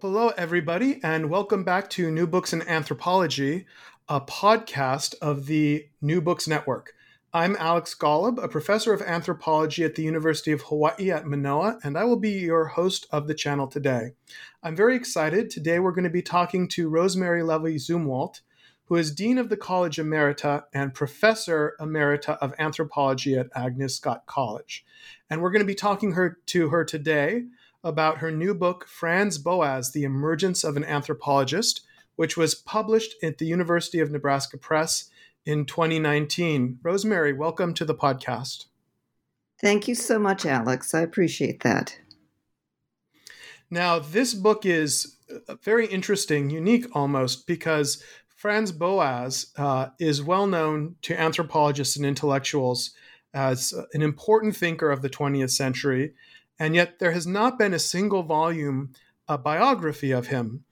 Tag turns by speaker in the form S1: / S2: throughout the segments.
S1: Hello, everybody, and welcome back to New Books in Anthropology, a podcast of the New Books Network. I'm Alex Golub, a professor of anthropology at the University of Hawaii at Manoa, and I will be your host of the channel today. I'm very excited. Today, we're going to be talking to Rosemary Levy Zumwalt, who is Dean of the College Emerita and Professor Emerita of Anthropology at Agnes Scott College. And we're going to be talking her, to her today about her new book, Franz Boas The Emergence of an Anthropologist, which was published at the University of Nebraska Press in 2019. Rosemary, welcome to the podcast.
S2: Thank you so much, Alex. I appreciate that.
S1: Now, this book is uh, very interesting, unique almost, because Franz Boas uh, is well known to anthropologists and intellectuals as an important thinker of the 20th century and yet there has not been a single volume a biography of him.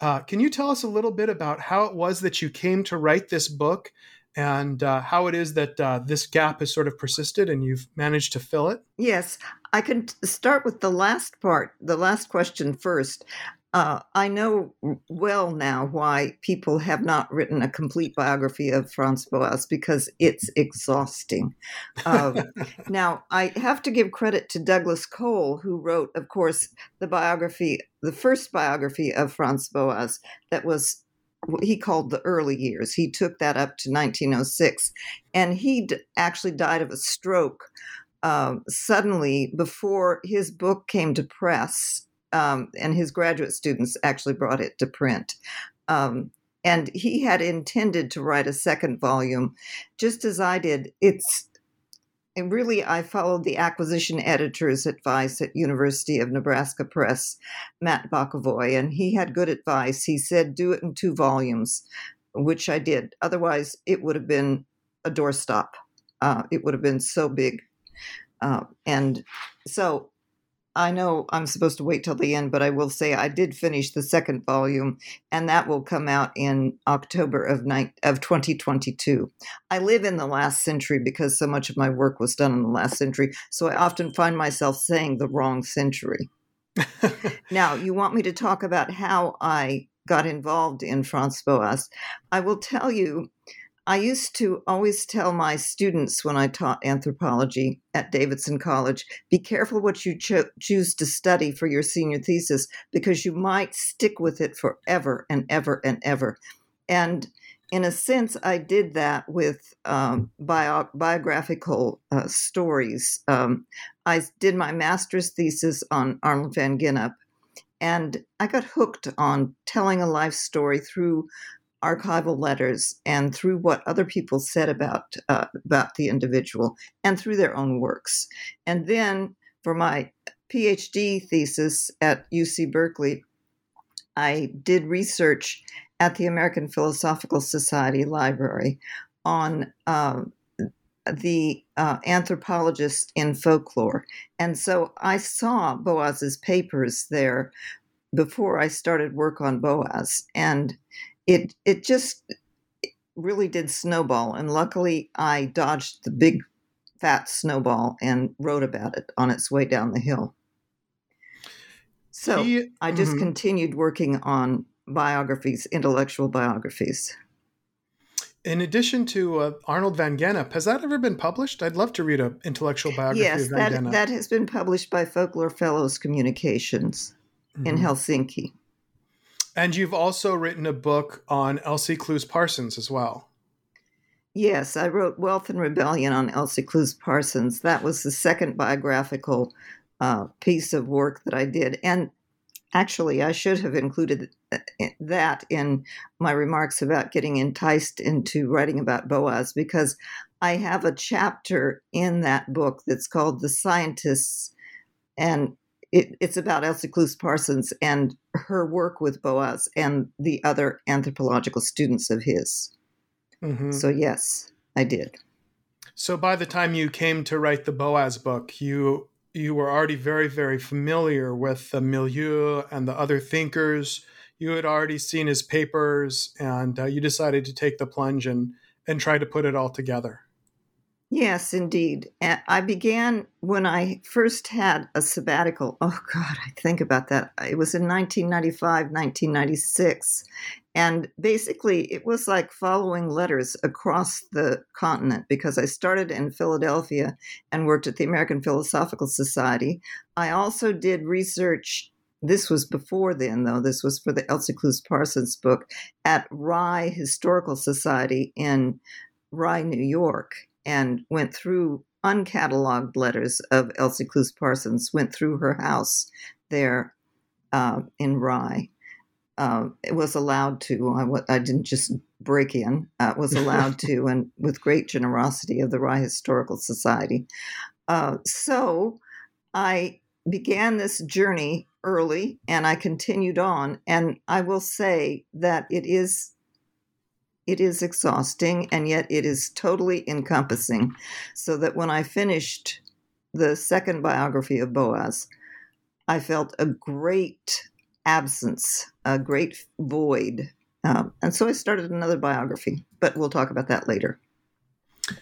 S1: Uh, can you tell us a little bit about how it was that you came to write this book and uh, how it is that uh, this gap has sort of persisted and you've managed to fill it?
S2: Yes, I can start with the last part, the last question first. Uh, I know well now why people have not written a complete biography of Franz Boas because it's exhausting. Um, now, I have to give credit to Douglas Cole, who wrote, of course, the biography, the first biography of Franz Boas that was he called the early years. He took that up to 1906, and he d- actually died of a stroke uh, suddenly before his book came to press um, and his graduate students actually brought it to print. Um, and he had intended to write a second volume, just as I did. It's and really I followed the acquisition editor's advice at University of Nebraska Press, Matt Bokovoy, and he had good advice. He said, "Do it in two volumes," which I did. Otherwise, it would have been a doorstop. Uh, it would have been so big, uh, and so I know I'm supposed to wait till the end, but I will say I did finish the second volume, and that will come out in October of ni- of 2022. I live in the last century because so much of my work was done in the last century, so I often find myself saying the wrong century. now, you want me to talk about how I got involved in Franz Boas? I will tell you I used to always tell my students when I taught anthropology at Davidson College be careful what you cho- choose to study for your senior thesis because you might stick with it forever and ever and ever. And in a sense, I did that with um, bio- biographical uh, stories. Um, I did my master's thesis on Arnold van Gennep, and I got hooked on telling a life story through archival letters and through what other people said about uh, about the individual and through their own works. And then for my PhD thesis at UC Berkeley, I did research at the American Philosophical Society Library on uh, the uh, anthropologists in folklore. And so I saw Boas's papers there before I started work on Boas. And it it just really did snowball and luckily i dodged the big fat snowball and wrote about it on its way down the hill so i just mm-hmm. continued working on biographies intellectual biographies
S1: in addition to uh, Arnold van Gennep, has that ever been published? I'd love to read an intellectual biography
S2: yes,
S1: of Van
S2: that,
S1: Gennep.
S2: that has been published by Folklore Fellows Communications mm-hmm. in Helsinki.
S1: And you've also written a book on Elsie Clews Parsons as well.
S2: Yes, I wrote Wealth and Rebellion on Elsie Clews Parsons. That was the second biographical uh, piece of work that I did. And actually, I should have included uh, that in my remarks about getting enticed into writing about Boas because I have a chapter in that book that's called The Scientists. And it, it's about Elsie Clews Parsons and her work with Boas and the other anthropological students of his. Mm-hmm. So, yes, I did.
S1: So, by the time you came to write the Boas book, you you were already very, very familiar with the milieu and the other thinkers. You had already seen his papers, and uh, you decided to take the plunge and and try to put it all together.
S2: Yes, indeed. I began when I first had a sabbatical. Oh, God, I think about that. It was in 1995, 1996. And basically, it was like following letters across the continent because I started in Philadelphia and worked at the American Philosophical Society. I also did research. This was before then, though. This was for the Elsie Clews Parsons book at Rye Historical Society in Rye, New York and went through uncatalogued letters of Elsie Clews Parsons, went through her house there uh, in Rye. Uh, it was allowed to, I, I didn't just break in, uh, was allowed to, and with great generosity of the Rye Historical Society. Uh, so I began this journey early and I continued on. And I will say that it is it is exhausting and yet it is totally encompassing. So that when I finished the second biography of Boas, I felt a great absence, a great void. Um, and so I started another biography, but we'll talk about that later.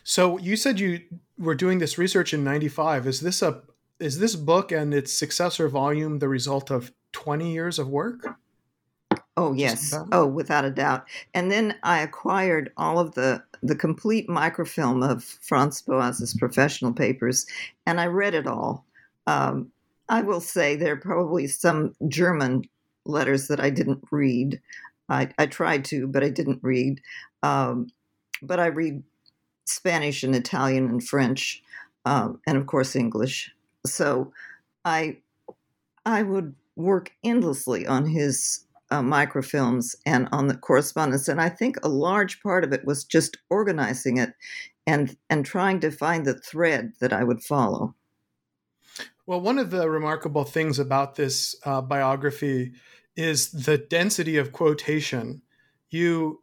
S1: So you said you were doing this research in 95. Is this a is this book and its successor volume the result of 20 years of work?
S2: Oh yes. Oh, without a doubt. And then I acquired all of the the complete microfilm of Franz Boas's professional papers, and I read it all. Um, I will say there are probably some German letters that I didn't read. I, I tried to, but I didn't read. Um, but I read Spanish and Italian and French, um, and of course English. So I I would work endlessly on his uh, microfilms and on the correspondence. And I think a large part of it was just organizing it and and trying to find the thread that I would follow.
S1: Well, one of the remarkable things about this uh, biography is the density of quotation. You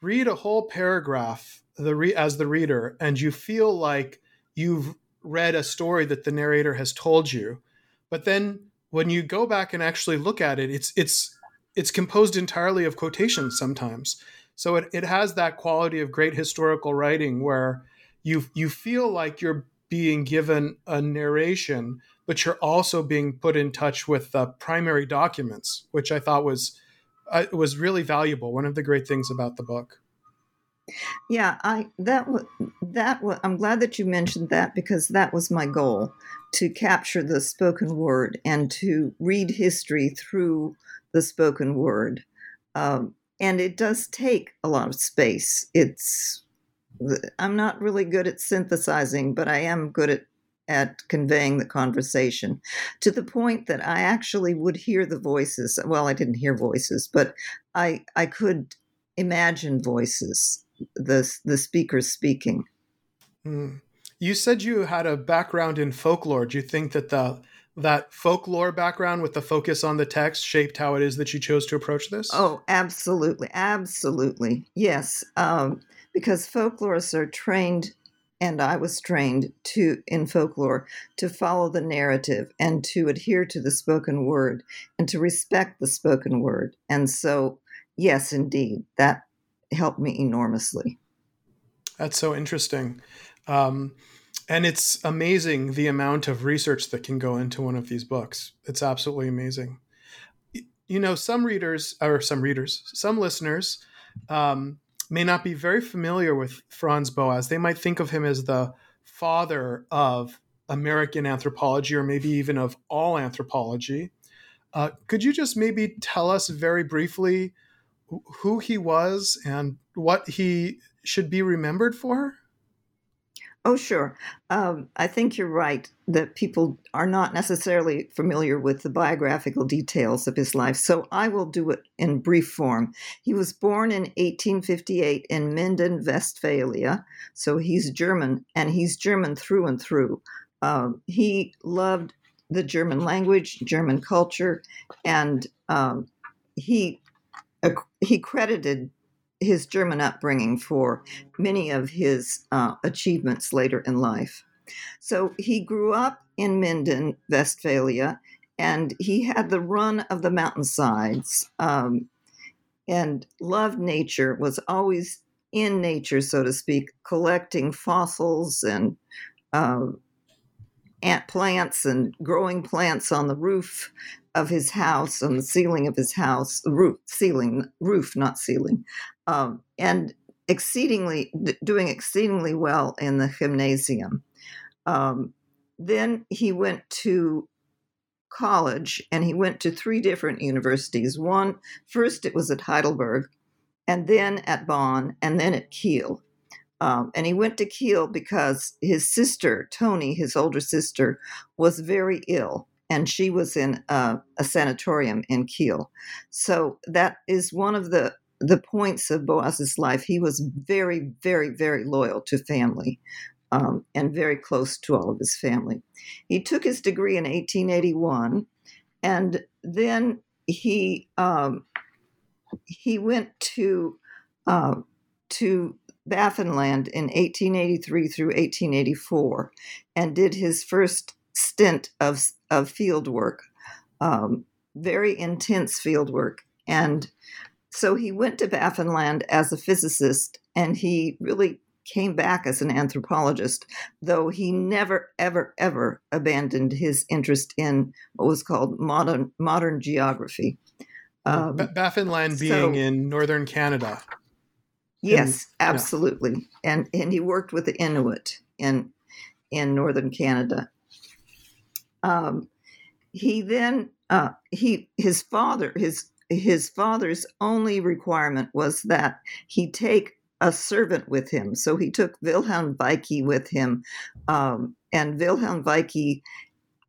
S1: read a whole paragraph the re- as the reader, and you feel like you've read a story that the narrator has told you. But then when you go back and actually look at it, it's it's it's composed entirely of quotations sometimes. So it, it has that quality of great historical writing where you you feel like you're being given a narration, but you're also being put in touch with the primary documents, which I thought was uh, was really valuable. One of the great things about the book.
S2: Yeah, I that that I'm glad that you mentioned that because that was my goal to capture the spoken word and to read history through the spoken word. Um, and it does take a lot of space. It's I'm not really good at synthesizing, but I am good at at conveying the conversation to the point that I actually would hear the voices. Well, I didn't hear voices, but I I could imagine voices, the the speakers speaking.
S1: Mm. You said you had a background in folklore. Do you think that the that folklore background with the focus on the text shaped how it is that you chose to approach this?
S2: Oh, absolutely. Absolutely. Yes. Um, because folklorists are trained, and I was trained to in folklore to follow the narrative and to adhere to the spoken word and to respect the spoken word. And so, yes, indeed, that helped me enormously.
S1: That's so interesting. Um, and it's amazing the amount of research that can go into one of these books. It's absolutely amazing. You know, some readers or some readers, some listeners um, may not be very familiar with Franz Boas. They might think of him as the father of American anthropology, or maybe even of all anthropology. Uh, could you just maybe tell us very briefly who he was and what he should be remembered for?
S2: Oh, sure. Um, I think you're right that people are not necessarily familiar with the biographical details of his life, so I will do it in brief form. He was born in 1858 in Minden, Westphalia, so he's German, and he's German through and through. Um, he loved the German language, German culture, and um, he he credited his German upbringing for many of his uh, achievements later in life. So he grew up in Minden, Westphalia, and he had the run of the mountainsides um, and loved nature, was always in nature, so to speak, collecting fossils and uh, ant plants and growing plants on the roof of his house, on the ceiling of his house, roof, ceiling, roof, not ceiling, um, and exceedingly doing exceedingly well in the gymnasium. Um, then he went to college and he went to three different universities. One, first it was at Heidelberg, and then at Bonn, and then at Kiel. Um, and he went to Kiel because his sister, Tony, his older sister, was very ill and she was in a, a sanatorium in Kiel. So that is one of the the points of Boas's life, he was very, very, very loyal to family um, and very close to all of his family. He took his degree in 1881, and then he um, he went to uh, to Baffinland in 1883 through 1884, and did his first stint of of field work, um, very intense field work, and so he went to Baffinland as a physicist and he really came back as an anthropologist, though he never, ever, ever abandoned his interest in what was called modern modern geography.
S1: Um, Baffinland being so, in northern Canada.
S2: Yes, absolutely, yeah. and and he worked with the Inuit in in northern Canada. Um, he then uh, he his father his his father's only requirement was that he take a servant with him. So he took Wilhelm Weike with him. Um, and Wilhelm Weike,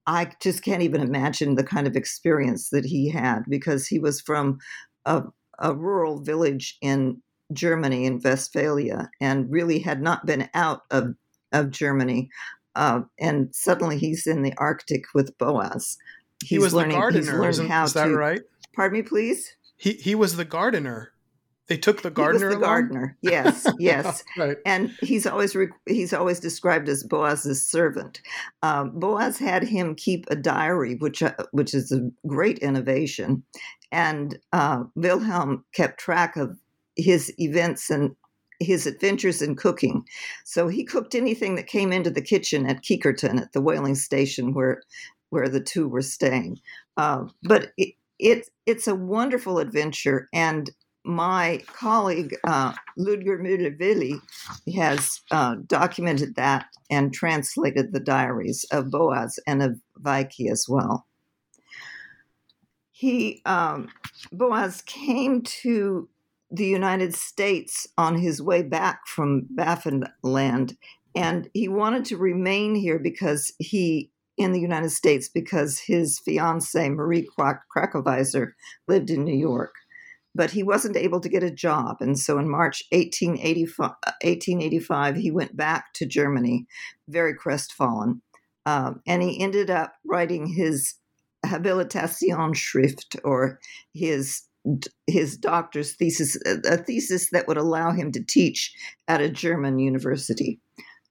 S2: I just can't even imagine the kind of experience that he had because he was from a, a rural village in Germany, in Westphalia, and really had not been out of, of Germany. Uh, and suddenly he's in the Arctic with Boas.
S1: He's he was learning, the gardener, he's how is that to, right?
S2: Pardon me, please.
S1: He he was the gardener. They took the gardener.
S2: He was the along? gardener. Yes, yes. right. And he's always re- he's always described as Boas's servant. Um, Boas had him keep a diary, which uh, which is a great innovation, and uh, Wilhelm kept track of his events and his adventures in cooking. So he cooked anything that came into the kitchen at Kekerten at the whaling station where where the two were staying. Uh, but it, it it's a wonderful adventure and my colleague uh, Ludger Müller-Wille has uh, documented that and translated the diaries of Boas and of Weike as well. He um, Boas came to the United States on his way back from Baffinland, and he wanted to remain here because he in the United States because his fiancee, Marie Krackowizer, lived in New York. But he wasn't able to get a job. And so in March 1885, 1885 he went back to Germany, very crestfallen. Um, and he ended up writing his Habilitationsschrift or his his doctor's thesis, a thesis that would allow him to teach at a German university.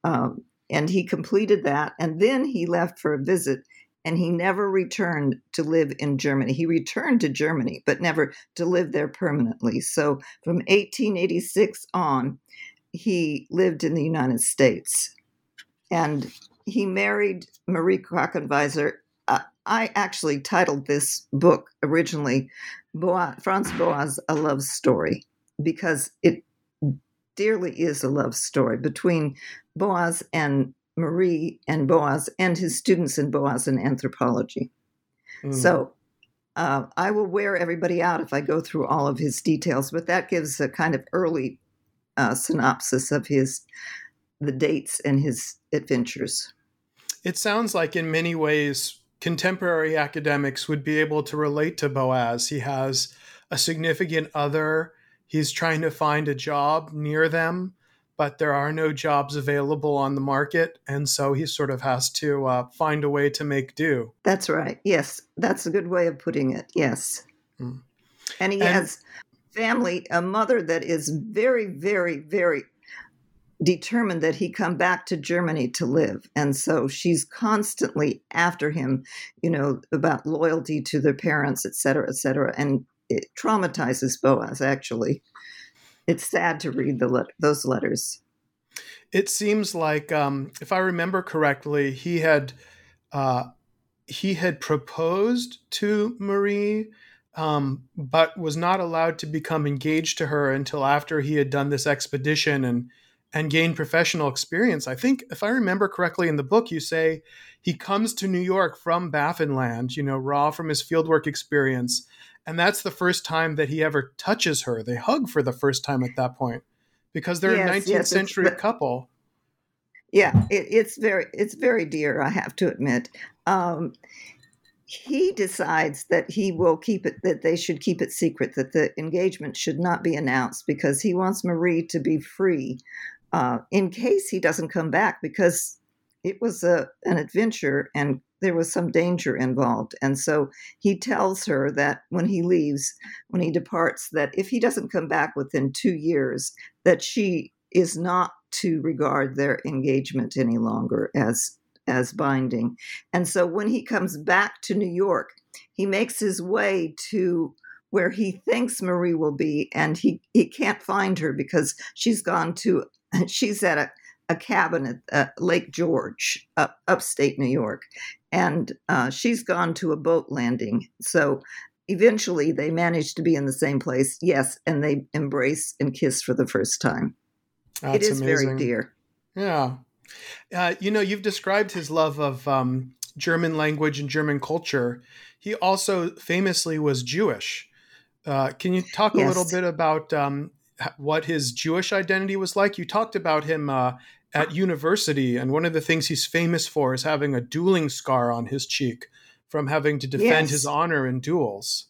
S2: Um, and he completed that. And then he left for a visit and he never returned to live in Germany. He returned to Germany, but never to live there permanently. So from 1886 on, he lived in the United States. And he married Marie Krackowizer. Uh, I actually titled this book originally Boas, Franz Boas, A Love Story, because it dearly is a love story between Boas and Marie and Boas and his students in Boas and anthropology. Mm. So Uh, I will wear everybody out if I go through all of his details, but that gives a kind of early uh, synopsis of his the dates and his adventures.
S1: It sounds like, in many ways, contemporary academics would be able to relate to Boas. He has a significant other. He's trying to find a job near them, but there are no jobs available on the market. And so he sort of has to uh, find a way to make do.
S2: That's right. Yes, that's a good way of putting it. Yes. Mm. And he and, has family, a mother that is very, very, very determined that he come back to Germany to live. And so she's constantly after him, you know, about loyalty to their parents, et cetera, et cetera. And it traumatizes Boas, actually. It's sad to read the le- those letters.
S1: It seems like, um, if I remember correctly, he had uh, he had proposed to Marie, um, but was not allowed to become engaged to her until after he had done this expedition and and gain professional experience. I think, if I remember correctly in the book, you say he comes to New York from Baffinland, you know, raw from his fieldwork experience. And that's the first time that he ever touches her. They hug for the first time at that point because they're yes, a 19th yes, century but, couple.
S2: Yeah, it, it's very it's very dear, I have to admit. Um, he decides that he will keep it that they should keep it secret that the engagement should not be announced because he wants marie to be free uh, in case he doesn't come back because it was a, an adventure and there was some danger involved. And so he tells her that when he leaves, when he departs, that if he doesn't come back within two years, that she is not to regard their engagement any longer as as binding. And so when he comes back to New York, he makes his way to where he thinks Marie will be, and he, he can't find her because she's gone to she's at a, a cabin at uh, Lake George, up, upstate New York, and uh, she's gone to a boat landing. So eventually they manage to be in the same place, yes, and they embrace and kiss for the first time. That's it is amazing. very dear.
S1: Yeah. Uh, you know, you've described his love of um, German language and German culture. He also famously was Jewish. Uh, can you talk yes. a little bit about um, what his Jewish identity was like. You talked about him uh, at university, and one of the things he's famous for is having a dueling scar on his cheek from having to defend yes. his honor in duels.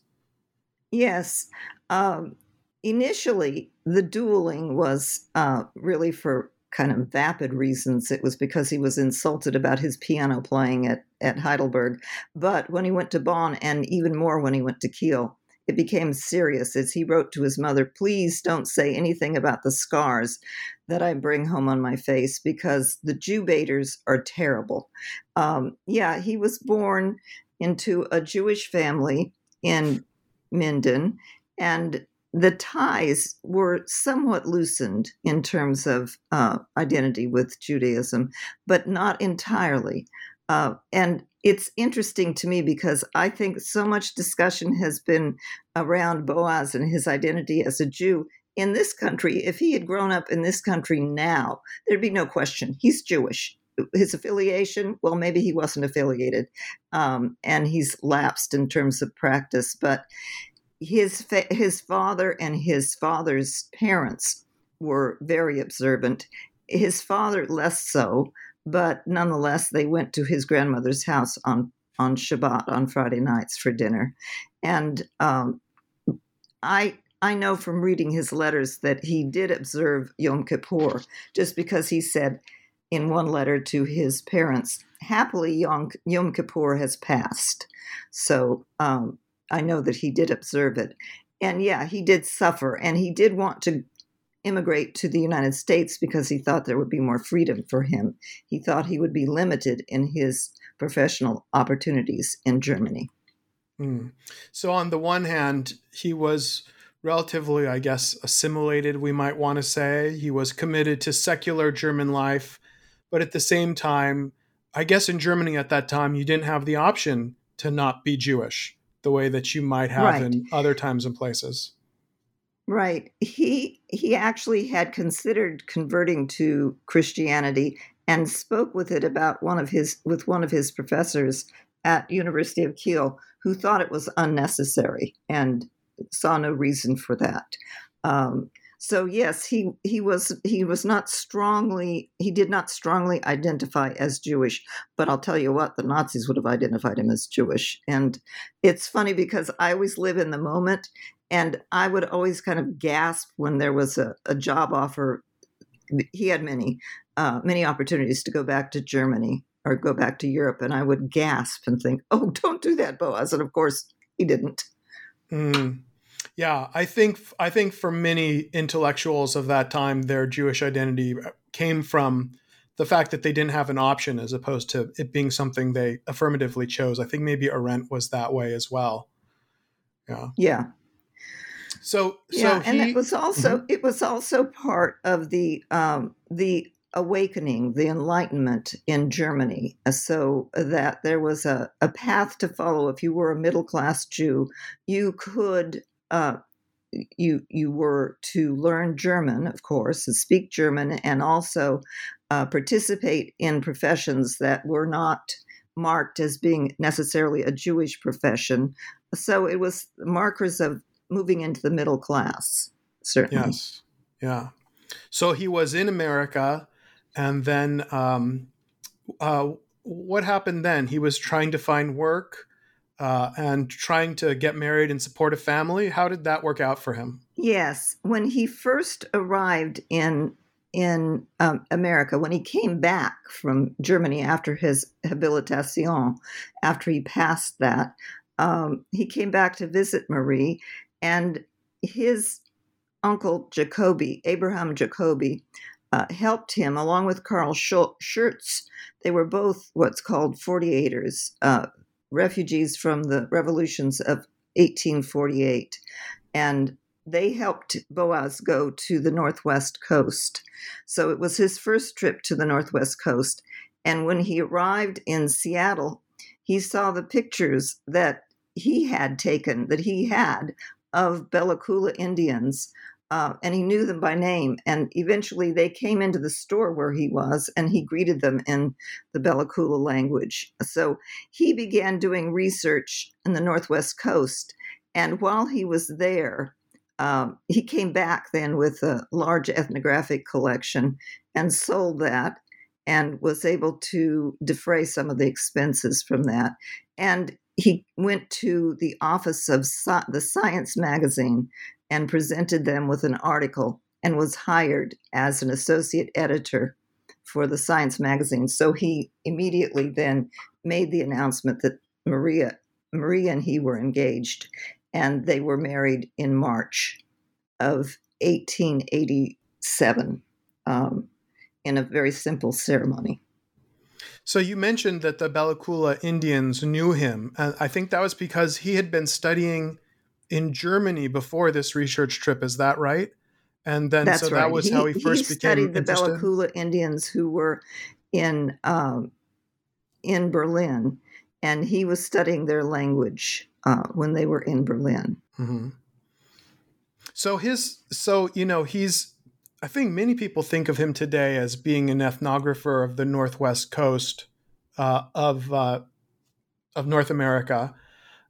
S2: Yes. Um, initially, the dueling was uh, really for kind of vapid reasons. It was because he was insulted about his piano playing at, at Heidelberg. But when he went to Bonn, and even more when he went to Kiel, it became serious as he wrote to his mother, Please don't say anything about the scars that I bring home on my face because the Jew baiters are terrible. Um, yeah, he was born into a Jewish family in Minden, and the ties were somewhat loosened in terms of uh, identity with Judaism, but not entirely. Uh, and it's interesting to me because I think so much discussion has been around Boas and his identity as a Jew in this country. If he had grown up in this country now, there'd be no question. He's Jewish. His affiliation, well, maybe he wasn't affiliated, um, and he's lapsed in terms of practice. But his fa- his father and his father's parents were very observant. His father less so, but nonetheless, they went to his grandmother's house on on Shabbat on Friday nights for dinner, and um, I I know from reading his letters that he did observe Yom Kippur, just because he said in one letter to his parents, "Happily, Yom, Yom Kippur has passed." So um, I know that he did observe it, and yeah, he did suffer, and he did want to immigrate to the United States because he thought there would be more freedom for him. He thought he would be limited in his professional opportunities in Germany.
S1: Mm. So, on the one hand, he was relatively, I guess, assimilated, we might want to say. He was committed to secular German life. But at the same time, I guess in Germany at that time, you didn't have the option to not be Jewish the way that you might have right. in other times and places.
S2: Right. He he actually had considered converting to Christianity and spoke with it about one of his with one of his professors at University of Kiel who thought it was unnecessary and saw no reason for that. Um, so yes, he he was he was not strongly he did not strongly identify as Jewish, but I'll tell you what, the Nazis would have identified him as Jewish. And it's funny because I always live in the moment and I would always kind of gasp when there was a, a job offer. He had many, uh, many opportunities to go back to Germany or go back to Europe, and I would gasp and think, "Oh, don't do that, Boas." And of course, he didn't.
S1: Mm. Yeah, I think I think for many intellectuals of that time, their Jewish identity came from the fact that they didn't have an option as opposed to it being something they affirmatively chose. I think maybe Arendt was that way as well.
S2: Yeah. Yeah.
S1: So,
S2: yeah, so and it was also mm-hmm. it was also part of the um, the awakening, the enlightenment in Germany, uh, so that there was a, a path to follow. If you were a middle class Jew, you could uh, you you were to learn German, of course, and speak German, and also uh, participate in professions that were not marked as being necessarily a Jewish profession. So it was markers of moving into the middle class. Certainly,
S1: yes, yeah. So he was in America, and then um, uh, what happened then? He was trying to find work uh, and trying to get married and support a family. How did that work out for him?
S2: Yes, when he first arrived in in um, America, when he came back from Germany after his habilitation, after he passed that, um, he came back to visit Marie, and his uncle Jacobi, Abraham Jacobi, uh, helped him along with Karl Schurz. They were both what's called 48ers, uh, refugees from the revolutions of 1848. And they helped Boas go to the Northwest coast. So it was his first trip to the Northwest coast. And when he arrived in Seattle, he saw the pictures that he had taken, that he had of Bella Coola Indians uh, and he knew them by name. And eventually they came into the store where he was and he greeted them in the Bella Coola language. So he began doing research in the Northwest Coast. And while he was there, um, he came back then with a large ethnographic collection and sold that and was able to defray some of the expenses from that. And he went to the office of the Science magazine and presented them with an article and was hired as an associate editor for the Science magazine. So he immediately then made the announcement that Maria Maria and he were engaged and they were married in March of 1887 um, in a very simple ceremony.
S1: So you mentioned that the Bella Coola Indians knew him. And I think that was because he had been studying in Germany before this research trip. Is that right? And then
S2: That's
S1: so
S2: right.
S1: that was
S2: he,
S1: how he first
S2: he
S1: became
S2: studied the
S1: interested.
S2: Indians who were in um, in Berlin, and he was studying their language uh, when they were in Berlin.
S1: Mm-hmm. So his so you know he's I think many people think of him today as being an ethnographer of the northwest coast uh, of uh, of North America.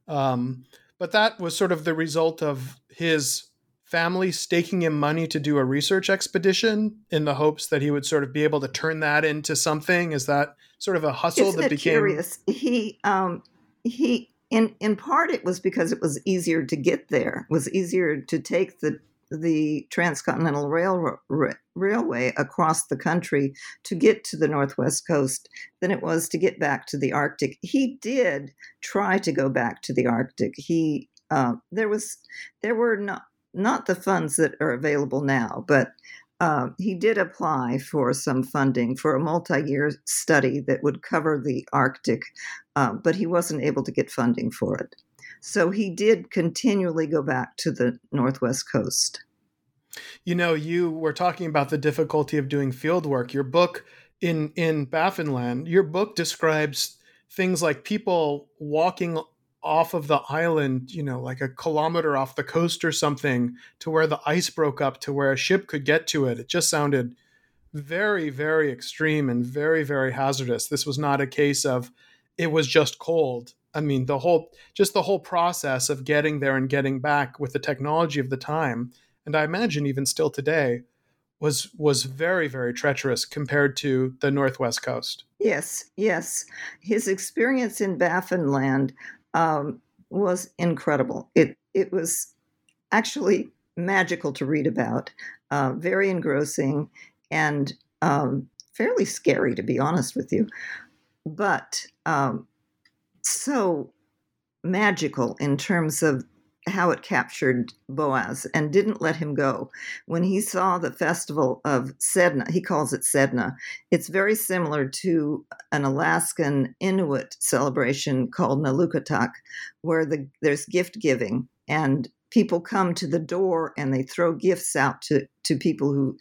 S1: Um, but that was sort of the result of his family staking him money to do a research expedition in the hopes that he would sort of be able to turn that into something. Is that sort of a hustle
S2: Isn't
S1: that became?
S2: Curious. He um, he in in part it was because it was easier to get there. It was easier to take the the transcontinental rail, railway across the country to get to the northwest coast than it was to get back to the Arctic. He did try to go back to the Arctic. He uh, there was there were not not the funds that are available now, but uh, he did apply for some funding for a multi-year study that would cover the Arctic, uh, but he wasn't able to get funding for it. So he did continually go back to the Northwest coast.
S1: You know, you were talking about the difficulty of doing field work. Your book in in Baffinland, your book describes things like people walking off of the island, you know, like a kilometer off the coast or something, to where the ice broke up to where a ship could get to it. It just sounded very, very extreme and very, very hazardous. This was not a case of it was just cold. I mean, the whole just the whole process of getting there and getting back with the technology of the time, and I imagine even still today, was was very very treacherous compared to the northwest coast.
S2: Yes, yes, his experience in Baffinland um, was incredible. It it was actually magical to read about, uh, very engrossing, and um, fairly scary, to be honest with you. But um, so magical in terms of how it captured Boas and didn't let him go. When he saw the festival of Sedna, he calls it Sedna. It's very similar to an Alaskan Inuit celebration called Nalukatak, where the, there's gift giving and people come to the door and they throw gifts out to, to people who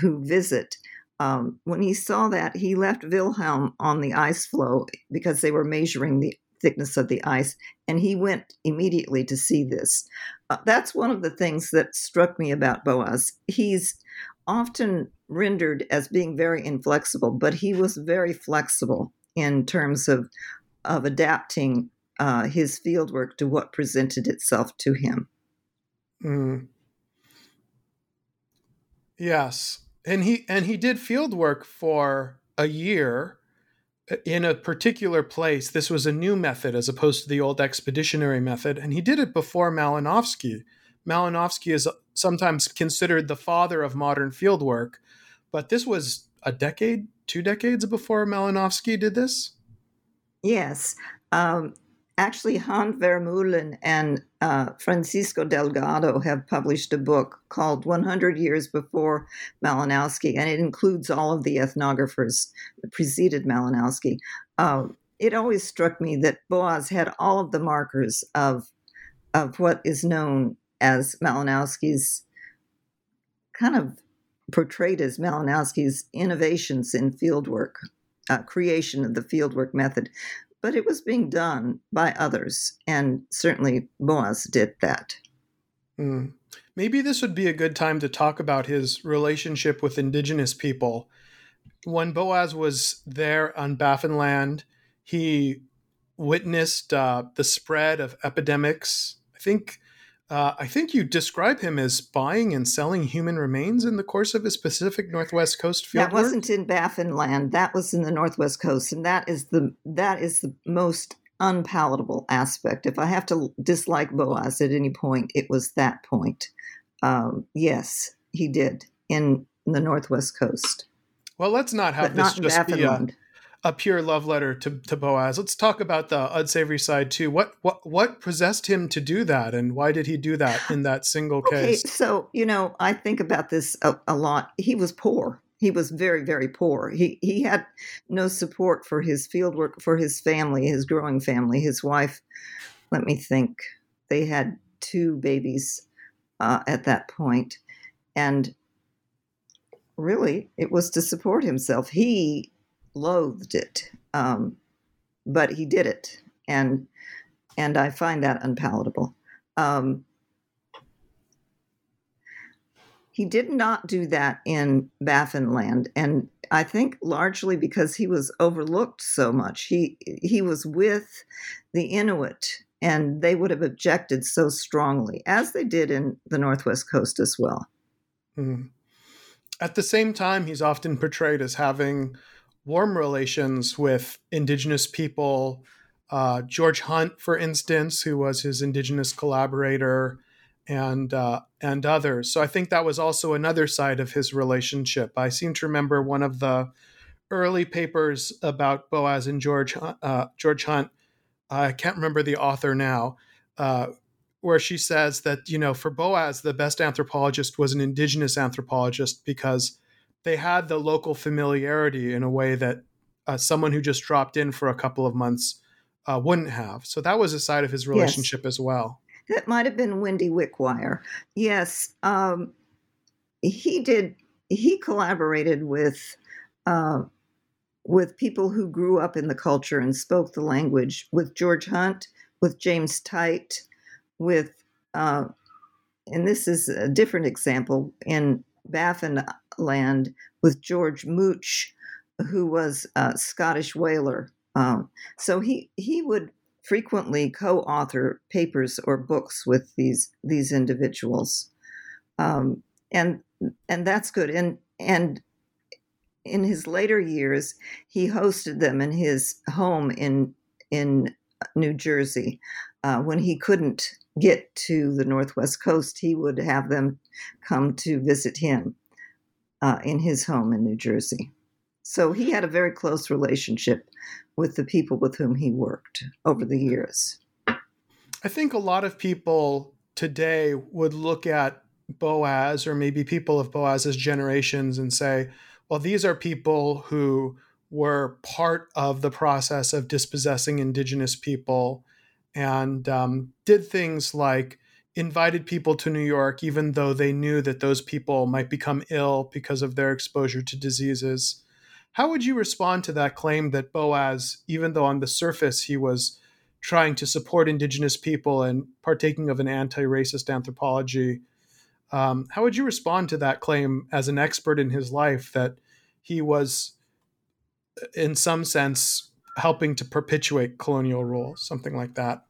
S2: who visit. Um, when he saw that, he left Wilhelm on the ice floe because they were measuring the thickness of the ice, and he went immediately to see this. Uh, that's one of the things that struck me about Boas. He's often rendered as being very inflexible, but he was very flexible in terms of of adapting uh, his fieldwork to what presented itself to him.
S1: Mm. Yes, and he and he did field work for a year uh, in a particular place. This was a new method as opposed to the old expeditionary method, and he did it before Malinowski. Malinowski is sometimes considered the father of modern field work, but this was a decade, two decades before Malinowski did this.
S2: Yes. Um, actually, Han Vermeulen and uh, Francisco Delgado have published a book called 100 Years Before Malinowski, and it includes all of the ethnographers that preceded Malinowski. Uh, it always struck me that Boas had all of the markers of, of what is known as Malinowski's kind of portrayed as Malinowski's innovations in fieldwork, uh, creation of the fieldwork method but it was being done by others, and certainly Boas did that.
S1: Mm. Maybe this would be a good time to talk about his relationship with indigenous people. When Boas was there on Baffin Land, he witnessed uh, the spread of epidemics. I think uh, I think you describe him as buying and selling human remains in the course of his Pacific Northwest coast field.
S2: That wasn't in Baffinland. That was in the Northwest coast, and that is the that is the most unpalatable aspect. If I have to dislike Boas at any point, it was that point. Um, yes, he did in, in the Northwest coast.
S1: Well, let's not have but this not just be a, a pure love letter to, to Boas. Let's talk about the unsavory side too. What what what possessed him to do that, and why did he do that in that single okay, case?
S2: So you know, I think about this a, a lot. He was poor. He was very very poor. He he had no support for his field work for his family, his growing family. His wife, let me think, they had two babies uh, at that point, and really it was to support himself. He loathed it, um, but he did it, and and I find that unpalatable. Um, he did not do that in Baffinland, and I think largely because he was overlooked so much. He he was with the Inuit, and they would have objected so strongly, as they did in the Northwest Coast as well.
S1: Mm. At the same time, he's often portrayed as having warm relations with indigenous people. Uh, George Hunt, for instance, who was his indigenous collaborator, and uh, and others. So I think that was also another side of his relationship. I seem to remember one of the early papers about Boas and George uh, George Hunt. I can't remember the author now, uh, where she says that you know for Boas the best anthropologist was an indigenous anthropologist because they had the local familiarity in a way that uh, someone who just dropped in for a couple of months uh, wouldn't have. So that was a side of his relationship yes. as well.
S2: That might have been Wendy Wickwire. Yes, um, he did. He collaborated with uh, with people who grew up in the culture and spoke the language. With George Hunt, with James Teit, with uh, and this is a different example in Baffin land with George Mutch, who was a Scottish whaler Um, so he he would frequently co-author papers or books with these these individuals, um, and and that's good. And and in his later years, he hosted them in his home in in New Jersey. Uh, when he couldn't get to the Northwest Coast, he would have them come to visit him uh, in his home in New Jersey. So he had a very close relationship with the people with whom he worked over the years.
S1: I think a lot of people today would look at Boas or maybe people of Boas's generations and say, well, these are people who were part of the process of dispossessing indigenous people and um, did things like invited people to New York, even though they knew that those people might become ill because of their exposure to diseases. How would you respond to that claim that Boas, even though on the surface he was trying to support indigenous people and partaking of an anti racist anthropology, um, how would you respond to that claim as an expert in his life that he was, in some sense, helping to perpetuate colonial rule, something like that?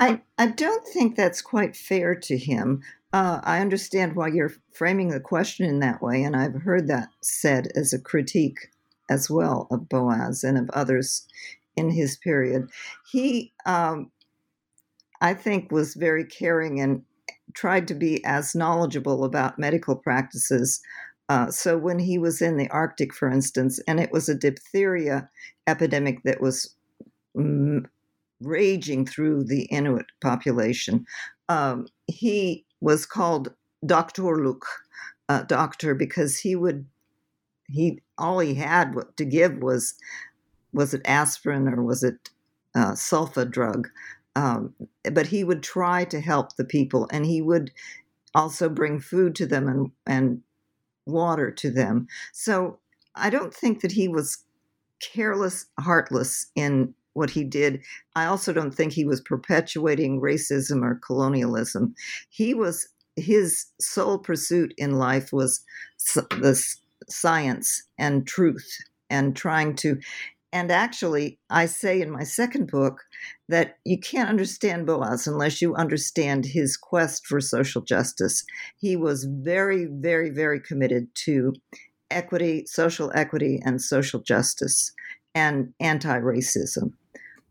S2: I, I don't think that's quite fair to him. Uh, I understand why you're framing the question in that way, and I've heard that said as a critique as well of Boas and of others in his period. He, um, I think, was very caring and tried to be as knowledgeable about medical practices. Uh, so when he was in the Arctic, for instance, and it was a diphtheria epidemic that was mm, raging through the Inuit population, um, he was called Doctor Luke, uh, doctor, because he would he all he had to give was was it aspirin or was it uh, sulfa drug um, but he would try to help the people and he would also bring food to them and, and water to them. So I don't think that he was careless, heartless in what he did. I also don't think he was perpetuating racism or colonialism. He was his sole pursuit in life was the science and truth and trying to and actually, I say in my second book that you can't understand Boas unless you understand his quest for social justice. He was very, very, very committed to equity, social equity, and social justice and anti racism.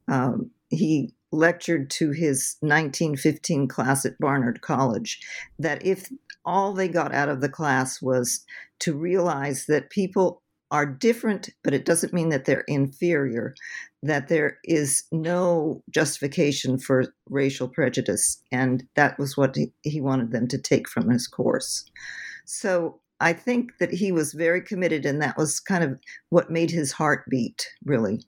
S2: Um, he lectured to his 1915 class at Barnard College that if all they got out of the class was to realize that people are different, but it doesn't mean that they're inferior, that there is no justification for racial prejudice. And that was what he, wanted them to take from his course. So I think that he was very committed, and that was kind of what made his heart beat, really.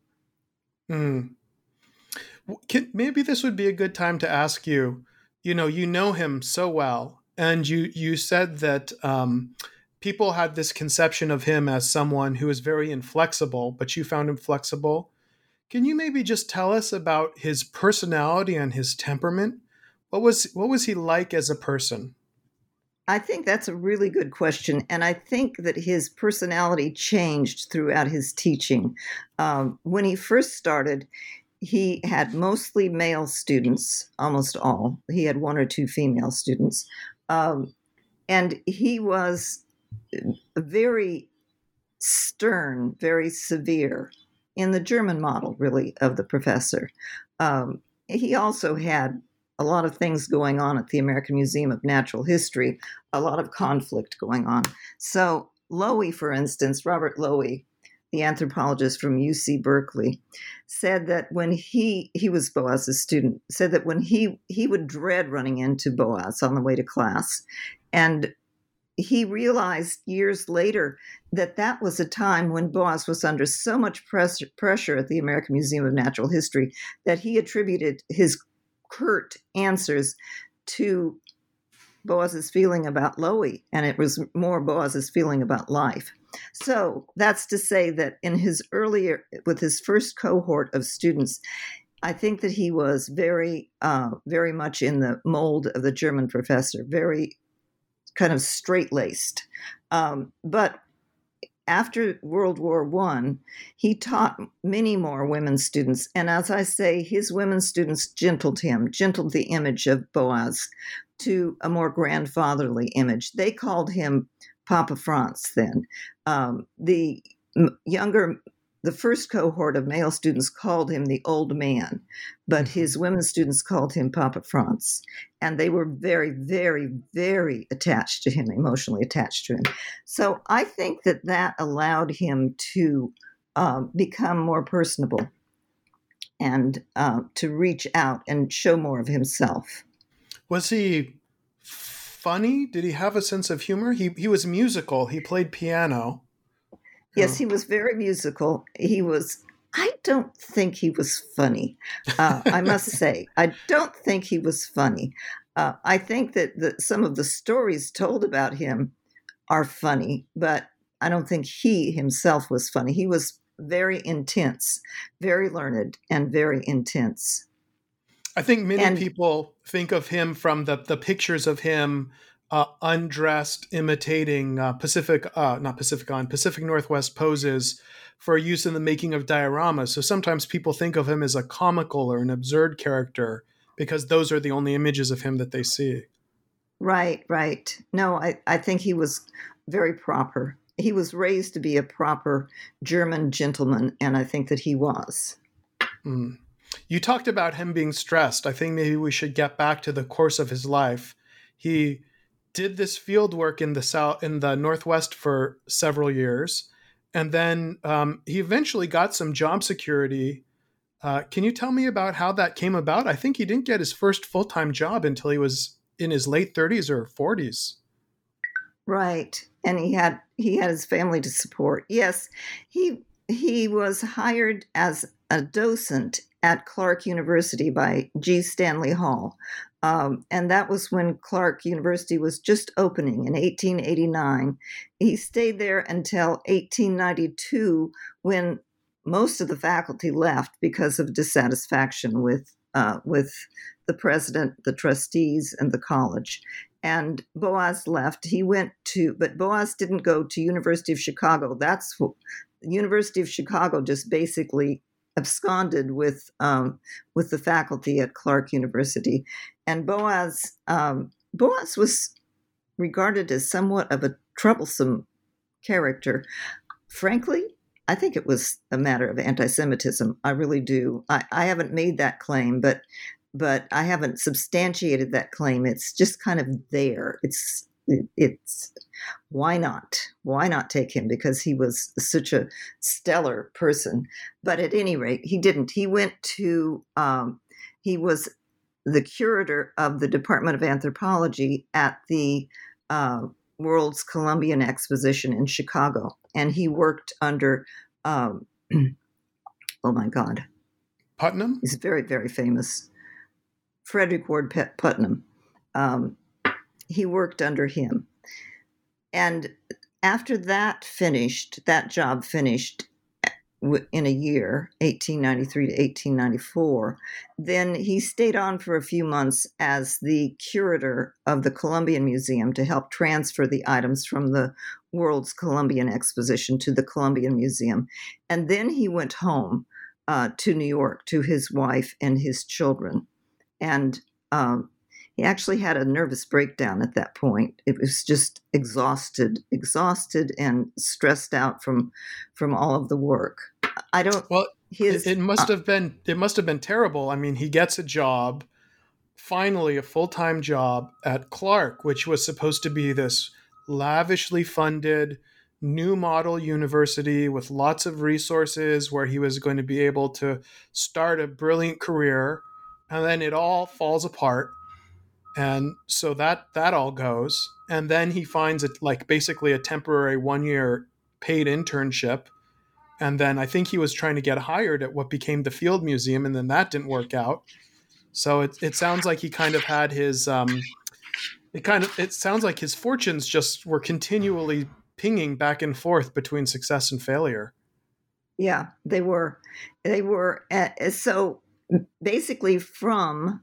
S1: Hmm. Maybe this would be a good time to ask you. You know, you know him so well, and you you said that um, people had this conception of him as someone who is very inflexible, but you found him flexible. Can you maybe just tell us about his personality and his temperament? What was what was he like as a person?
S2: I think that's a really good question, and I think that his personality changed throughout his teaching. Um, when he first started, he had mostly male students, almost all. He had one or two female students, um, and he was very stern, very severe in the German model, really, of the professor. Um, he also had a lot of things going on at the American Museum of Natural History, a lot of conflict going on. So, Lowie, for instance, Robert Lowie, the anthropologist from UC Berkeley, said that when he he was Boas's student, said that when he he would dread running into Boas on the way to class, and he realized years later that that was a time when Boas was under so much pressure, pressure at the American Museum of Natural History that he attributed his curt answers to Boas's feeling about Lowie, and it was more Boas's feeling about life. So that's to say that in his earlier, with his first cohort of students, I think that he was very, uh, very much in the mold of the German professor, very kind of straight laced. Um, but after World War One, he taught many more women students, and as I say, his women students gentled him, gentled the image of Boas to a more grandfatherly image. They called him Papa Franz. Then um, the younger the first cohort of male students called him the old man, but mm-hmm. his women students called him Papa Franz. And they were very, very, very attached to him, emotionally attached to him. So I think that that allowed him to um, become more personable and uh, to reach out and show more of himself.
S1: Was he funny? Did he have a sense of humor? He, he was musical, he played piano.
S2: Yes, he was very musical. He was. I don't think he was funny. Uh, I must say, I don't think he was funny. Uh, I think that the, some of the stories told about him are funny, but I don't think he himself was funny. He was very intense, very learned, and very intense.
S1: I think many and, people think of him from the the pictures of him uh, undressed, imitating uh, Pacific, uh, not Pacific on Pacific Northwest poses for use in the making of dioramas. So sometimes people think of him as a comical or an absurd character because those are the only images of him that they see.
S2: Right, right. No, I, I think he was very proper. He was raised to be a proper German gentleman, and I think that he was.
S1: Mm. You talked about him being stressed. I think maybe we should get back to the course of his life. He did this field work in the south in the northwest for several years and then um, he eventually got some job security uh, can you tell me about how that came about i think he didn't get his first full-time job until he was in his late 30s or 40s
S2: right and he had he had his family to support yes he he was hired as a docent at Clark University by G. Stanley Hall. Um, and that was when Clark University was just opening in 1889. He stayed there until 1892 when most of the faculty left because of dissatisfaction with uh, with the president, the trustees, and the college. And Boas left. He went to, but Boas didn't go to University of Chicago. That's University of Chicago just basically absconded with um, with the faculty at Clark University, and Boas um, Boas was regarded as somewhat of a troublesome character. Frankly, I think it was a matter of anti-Semitism. I really do. I, I haven't made that claim, but but I haven't substantiated that claim. It's just kind of there. It's it's why not? Why not take him? Because he was such a stellar person. But at any rate, he didn't. He went to, um, he was the curator of the Department of Anthropology at the uh, World's Columbian Exposition in Chicago. And he worked under, um, oh my God.
S1: Putnam?
S2: He's very, very famous. Frederick Ward Putnam. Um, he worked under him. And after that finished, that job finished uh, in a year, 1893 to 1894, then he stayed on for a few months as the curator of the Columbian Museum to help transfer the items from the World's Columbian Exposition to the Columbian Museum. And then he went home uh, to New York to his wife and his children. And um, he actually had a nervous breakdown at that point. It was just exhausted, exhausted and stressed out from from all of the work. I don't.
S1: Well, his, it, it must uh, have been it must have been terrible. I mean, he gets a job, finally a full time job at Clark, which was supposed to be this lavishly funded new model university with lots of resources where he was going to be able to start a brilliant career and then it all falls apart and so that that all goes. And then he finds it like basically a temporary one year paid internship. And then i think he was trying to get hired at what became the field museum and then that didn't work out. So it, it sounds like he kind of had his um it kind of it sounds like his fortunes just were continually pinging back and forth between success and failure.
S2: Yeah they were. They were uh, so basically from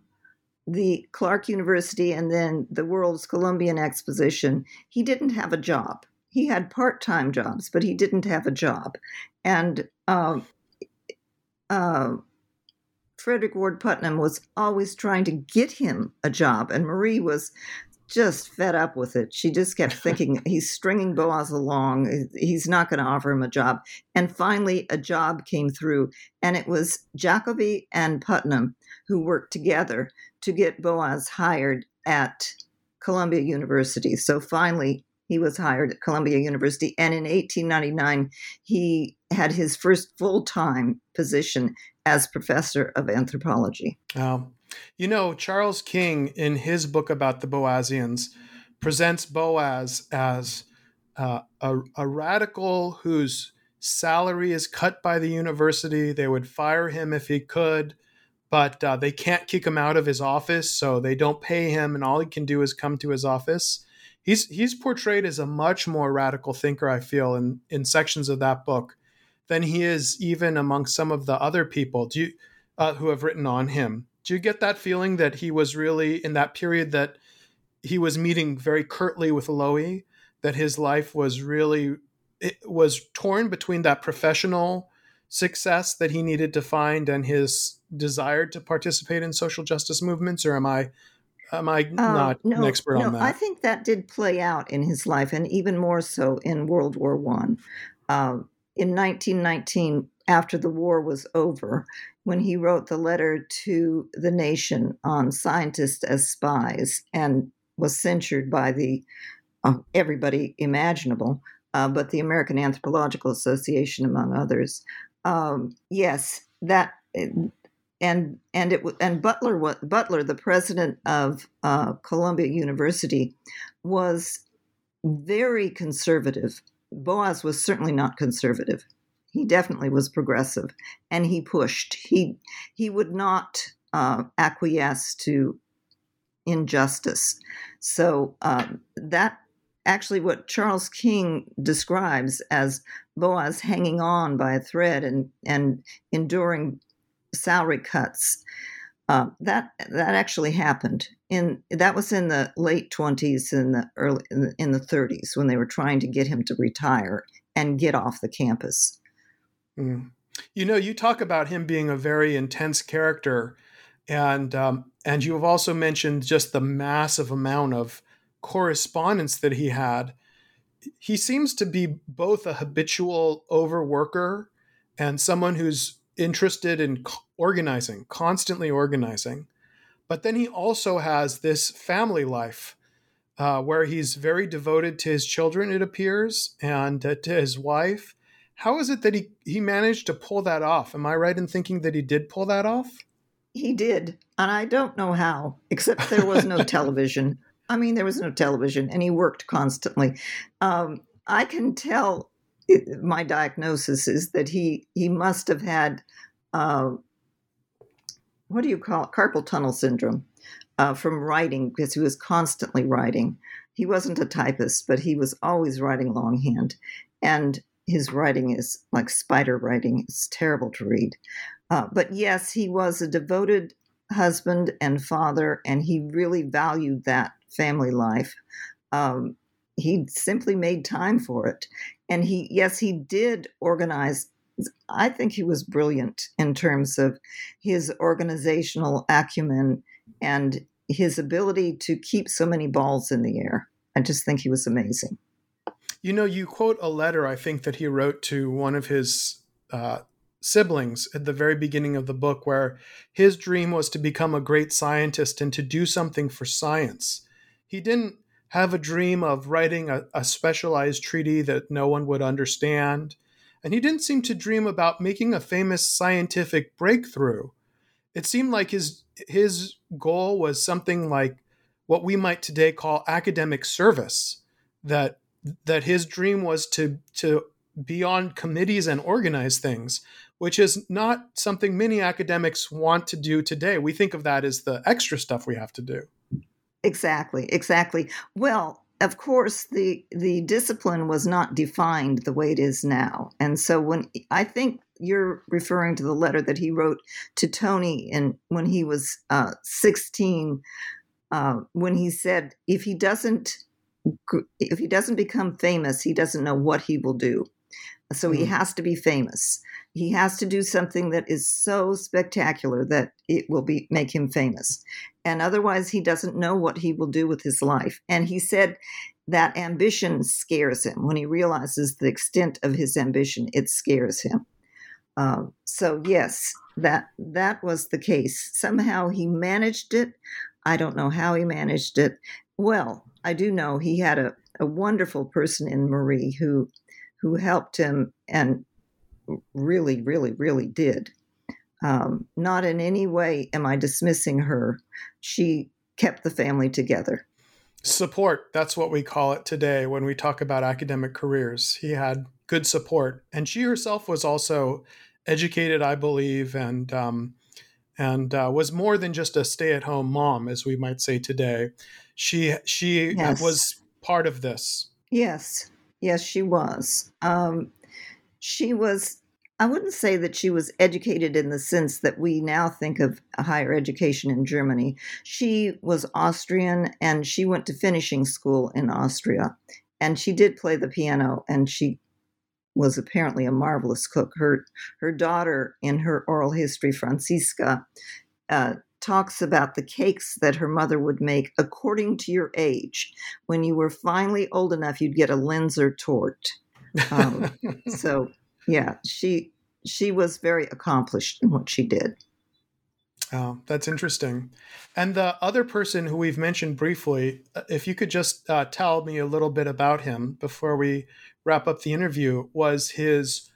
S2: the Clark University and then the World's Columbian Exposition, he didn't have a job. he had part-time jobs, but he didn't have a job, and uh, uh, Frederick Ward Putnam was always trying to get him a job, and Marie was just fed up with it. She just kept thinking he's stringing Boas along. He's not going to offer him a job. And finally, a job came through, and it was Jacobi and Putnam who worked together to get Boas hired at Columbia University. So finally, he was hired at Columbia University. And in 1899, he had his first full time position as professor of anthropology.
S1: Um, you know, Charles King, in his book about the Boasians, presents Boas as uh, a, a radical whose salary is cut by the university. They would fire him if he could, but uh, they can't kick him out of his office, so they don't pay him, and all he can do is come to his office. He's he's portrayed as a much more radical thinker, I feel, in in sections of that book than he is even among some of the other people do you, uh, who have written on him. Do you get that feeling that he was really in that period that he was meeting very curtly with Lowie, that his life was really it was torn between that professional success that he needed to find and his desire to participate in social justice movements, or am I am I uh, not no, an expert
S2: no,
S1: on that?
S2: I think that did play out in his life, and even more so in World War One. Uh, in 1919, after the war was over, when he wrote the letter to the nation on scientists as spies and was censured by the uh, everybody imaginable, uh, but the American Anthropological Association, among others. Um, yes, that and and it and Butler Butler, the president of uh, Columbia University, was very conservative. Boas was certainly not conservative. He definitely was progressive and he pushed. He he would not uh, acquiesce to injustice. So um, that actually what charles king describes as boas hanging on by a thread and and enduring salary cuts uh, that that actually happened in that was in the late 20s and the early in the, 30s when they were trying to get him to retire and get off the campus
S1: Mm. You know, you talk about him being a very intense character, and um, and you have also mentioned just the massive amount of correspondence that he had. He seems to be both a habitual overworker and someone who's interested in organizing, constantly organizing. But then he also has this family life uh, where he's very devoted to his children, it appears, and uh, to his wife how is it that he, he managed to pull that off? Am I right in thinking that he did pull that off?
S2: He did. And I don't know how, except there was no television. I mean, there was no television, and he worked constantly. Um, I can tell it, my diagnosis is that he he must have had uh, what do you call it? carpal tunnel syndrome uh, from writing because he was constantly writing. He wasn't a typist, but he was always writing longhand, and his writing is like spider writing. It's terrible to read. Uh, but yes, he was a devoted husband and father, and he really valued that family life. Um, he simply made time for it. And he, yes, he did organize. I think he was brilliant in terms of his organizational acumen and his ability to keep so many balls in the air. I just think he was amazing.
S1: You know, you quote a letter I think that he wrote to one of his uh, siblings at the very beginning of the book, where his dream was to become a great scientist and to do something for science. He didn't have a dream of writing a, a specialized treaty that no one would understand. And he didn't seem to dream about making a famous scientific breakthrough. It seemed like his his goal was something like what we might today call academic service that that his dream was to to be on committees and organize things, which is not something many academics want to do today. We think of that as the extra stuff we have to do.
S2: Exactly, exactly. Well, of course, the the discipline was not defined the way it is now, and so when I think you're referring to the letter that he wrote to Tony and when he was uh, 16, uh, when he said if he doesn't if he doesn't become famous, he doesn't know what he will do. So he hmm. has to be famous. He has to do something that is so spectacular that it will be make him famous. And otherwise he doesn't know what he will do with his life. And he said that ambition scares him. When he realizes the extent of his ambition, it scares him. Um, so yes, that that was the case. Somehow he managed it. I don't know how he managed it. Well, I do know he had a, a wonderful person in Marie who who helped him and really, really, really did. Um, not in any way am I dismissing her. She kept the family together.
S1: Support, that's what we call it today when we talk about academic careers. He had good support. And she herself was also educated, I believe, and um, and uh, was more than just a stay-at-home mom, as we might say today. She she yes. was part of this.
S2: Yes, yes, she was. Um, she was. I wouldn't say that she was educated in the sense that we now think of higher education in Germany. She was Austrian and she went to finishing school in Austria. And she did play the piano and she was apparently a marvelous cook. Her her daughter, in her oral history, Franziska, uh, talks about the cakes that her mother would make according to your age. When you were finally old enough, you'd get a Linzer torte. Um, so, yeah, she she was very accomplished in what she did.
S1: Oh, that's interesting. And the other person who we've mentioned briefly, uh, if you could just uh, tell me a little bit about him before we wrap up the interview, was his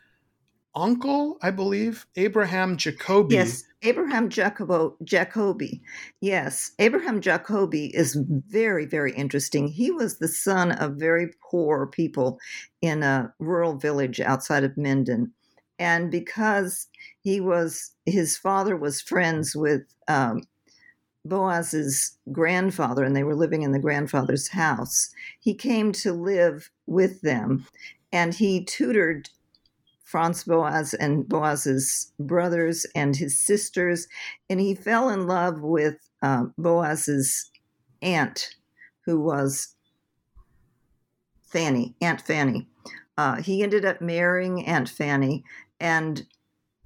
S1: uncle, I believe, Abraham Jacobi.
S2: Yes, Abraham Jacobo, Jacobi. Yes, Abraham Jacobi is very, very interesting. He was the son of very poor people in a rural village outside of Minden. And because he was, his father was friends with um, Boas's grandfather, and they were living in the grandfather's house, he came to live with them and he tutored Franz Boas and Boas's brothers and his sisters, and he fell in love with uh, Boas's aunt, who was Fanny, Aunt Fanny. Uh, he ended up marrying Aunt Fanny, and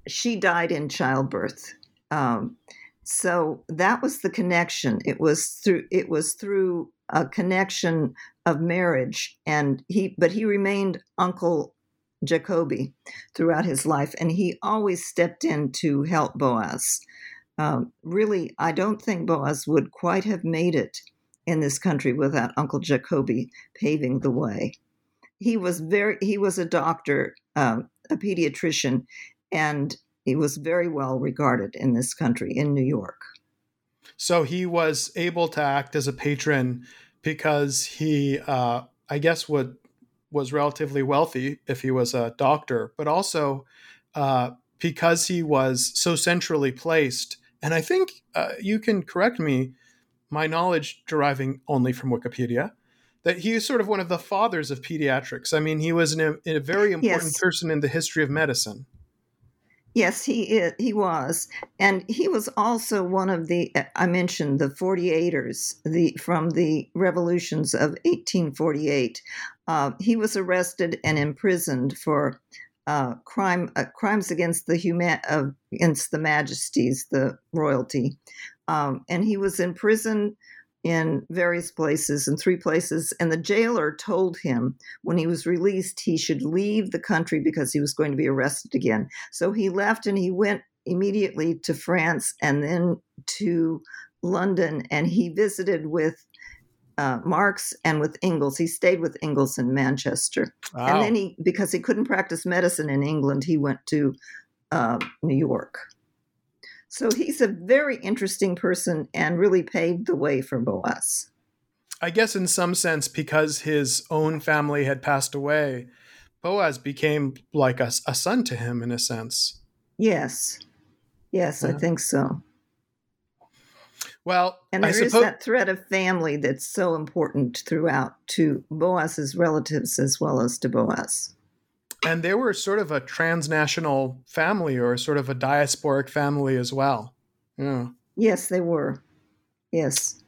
S2: she died in childbirth. Um, so that was the connection. It was through. It was through a connection of marriage, and he. But he remained Uncle Jacobi throughout his life, and he always stepped in to help Boas. Um, really, I don't think Boas would quite have made it in this country without Uncle Jacobi paving the way. He was very he was a doctor, um, a pediatrician, and he was very well regarded in this country in New York.
S1: So he was able to act as a patron because he, uh, I guess, would was relatively wealthy if he was a doctor, but also uh, because he was so centrally placed. And I think uh, you can correct me, my knowledge deriving only from Wikipedia, that he is sort of one of the fathers of pediatrics. I mean, he was an, a very important yes. person in the history of medicine.
S2: Yes, he is, he was, and he was also one of the I mentioned the 48ers, the from the revolutions of 1848. Uh, he was arrested and imprisoned for uh, crime uh, crimes against the human against the majesties, the royalty, um, and he was in prison in various places, in three places. And the jailer told him when he was released, he should leave the country because he was going to be arrested again. So he left and he went immediately to France and then to London. And he visited with uh, Marx and with Engels. He stayed with Engels in Manchester. Wow. And then he, because he couldn't practice medicine in England, he went to uh, New York. So he's a very interesting person and really paved the way for Boas.
S1: I guess, in some sense, because his own family had passed away, Boas became like a, a son to him in a sense.
S2: Yes. Yes, yeah. I think so.
S1: Well,
S2: and there is that thread of family that's so important throughout to Boas's relatives as well as to Boas
S1: and they were sort of a transnational family or sort of a diasporic family as well. Yeah.
S2: Yes, they were. Yes.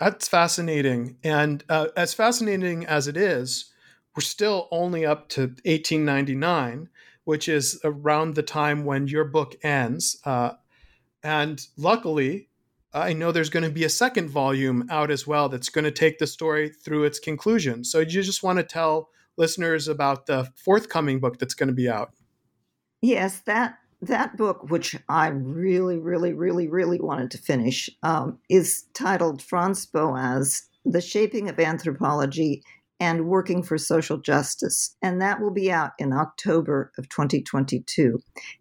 S1: That's fascinating. And uh, as fascinating as it is, we're still only up to 1899, which is around the time when your book ends. Uh, and luckily, I know there's going to be a second volume out as well that's going to take the story through its conclusion. So, you just want to tell listeners about the forthcoming book that's going to be out?
S2: Yes, that that book, which I really, really, really, really wanted to finish, um, is titled Franz Boas: The Shaping of Anthropology and Working for Social Justice. And that will be out in October of 2022.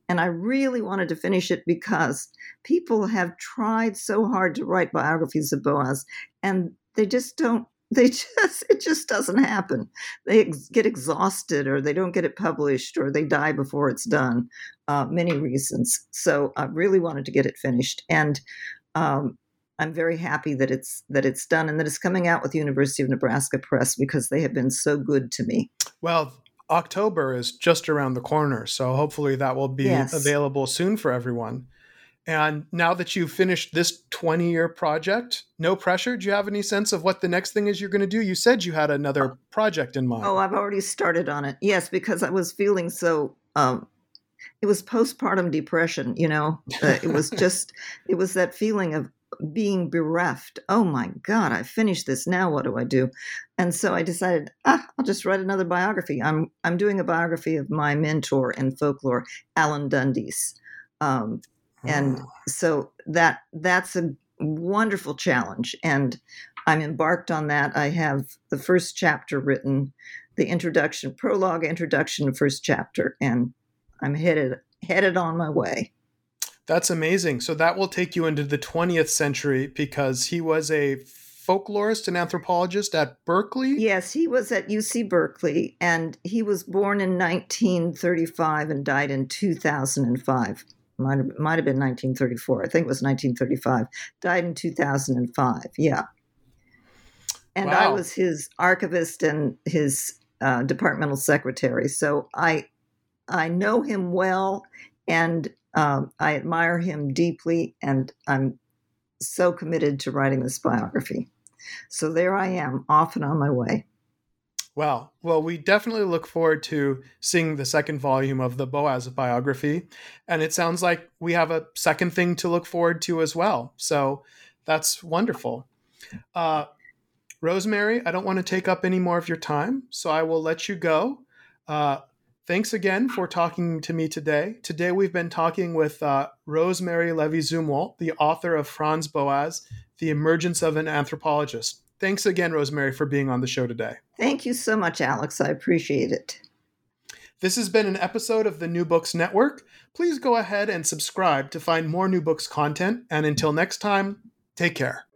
S2: And I really wanted to finish it because people have tried so hard to write biographies of Boas, and they just don't they just it just doesn't happen they ex- get exhausted or they don't get it published or they die before it's done uh, many reasons so i really wanted to get it finished and um, I'm very happy that it's that it's done and that it's coming out with University of Nebraska Press because they have been so good to me.
S1: Well, October is just around the corner, so hopefully that will be yes. available soon for everyone. And now that you've finished this 20 year project, no pressure. Do you have any sense of what the next thing is you're going to do? You said you had another project in mind.
S2: Oh, I've already started on it. Yes, because I was feeling so um, it was postpartum depression you know uh, it was just it was that feeling of being bereft. Oh my God, I finished this. Now what do I do? And so I decided, ah, I'll just write another biography. I'm I'm doing a biography of my mentor in folklore, Alan Dundes. Um, and oh. so that that's a wonderful challenge. And I'm embarked on that. I have the first chapter written, the introduction, prologue, introduction, first chapter, and I'm headed headed on my way.
S1: That's amazing. So that will take you into the 20th century because he was a folklorist and anthropologist at Berkeley?
S2: Yes, he was at UC Berkeley and he was born in 1935 and died in 2005. Might have, might have been 1934. I think it was 1935. Died in 2005. Yeah. And wow. I was his archivist and his uh, departmental secretary. So I I know him well and um, I admire him deeply, and I'm so committed to writing this biography. So there I am, off and on my way.
S1: Wow. Well, we definitely look forward to seeing the second volume of the Boas biography. And it sounds like we have a second thing to look forward to as well. So that's wonderful. Uh, Rosemary, I don't want to take up any more of your time, so I will let you go. Uh, Thanks again for talking to me today. Today we've been talking with uh, Rosemary Levy Zumwalt, the author of Franz Boas, The Emergence of an Anthropologist. Thanks again, Rosemary, for being on the show today.
S2: Thank you so much, Alex. I appreciate it.
S1: This has been an episode of the New Books Network. Please go ahead and subscribe to find more New Books content. And until next time, take care.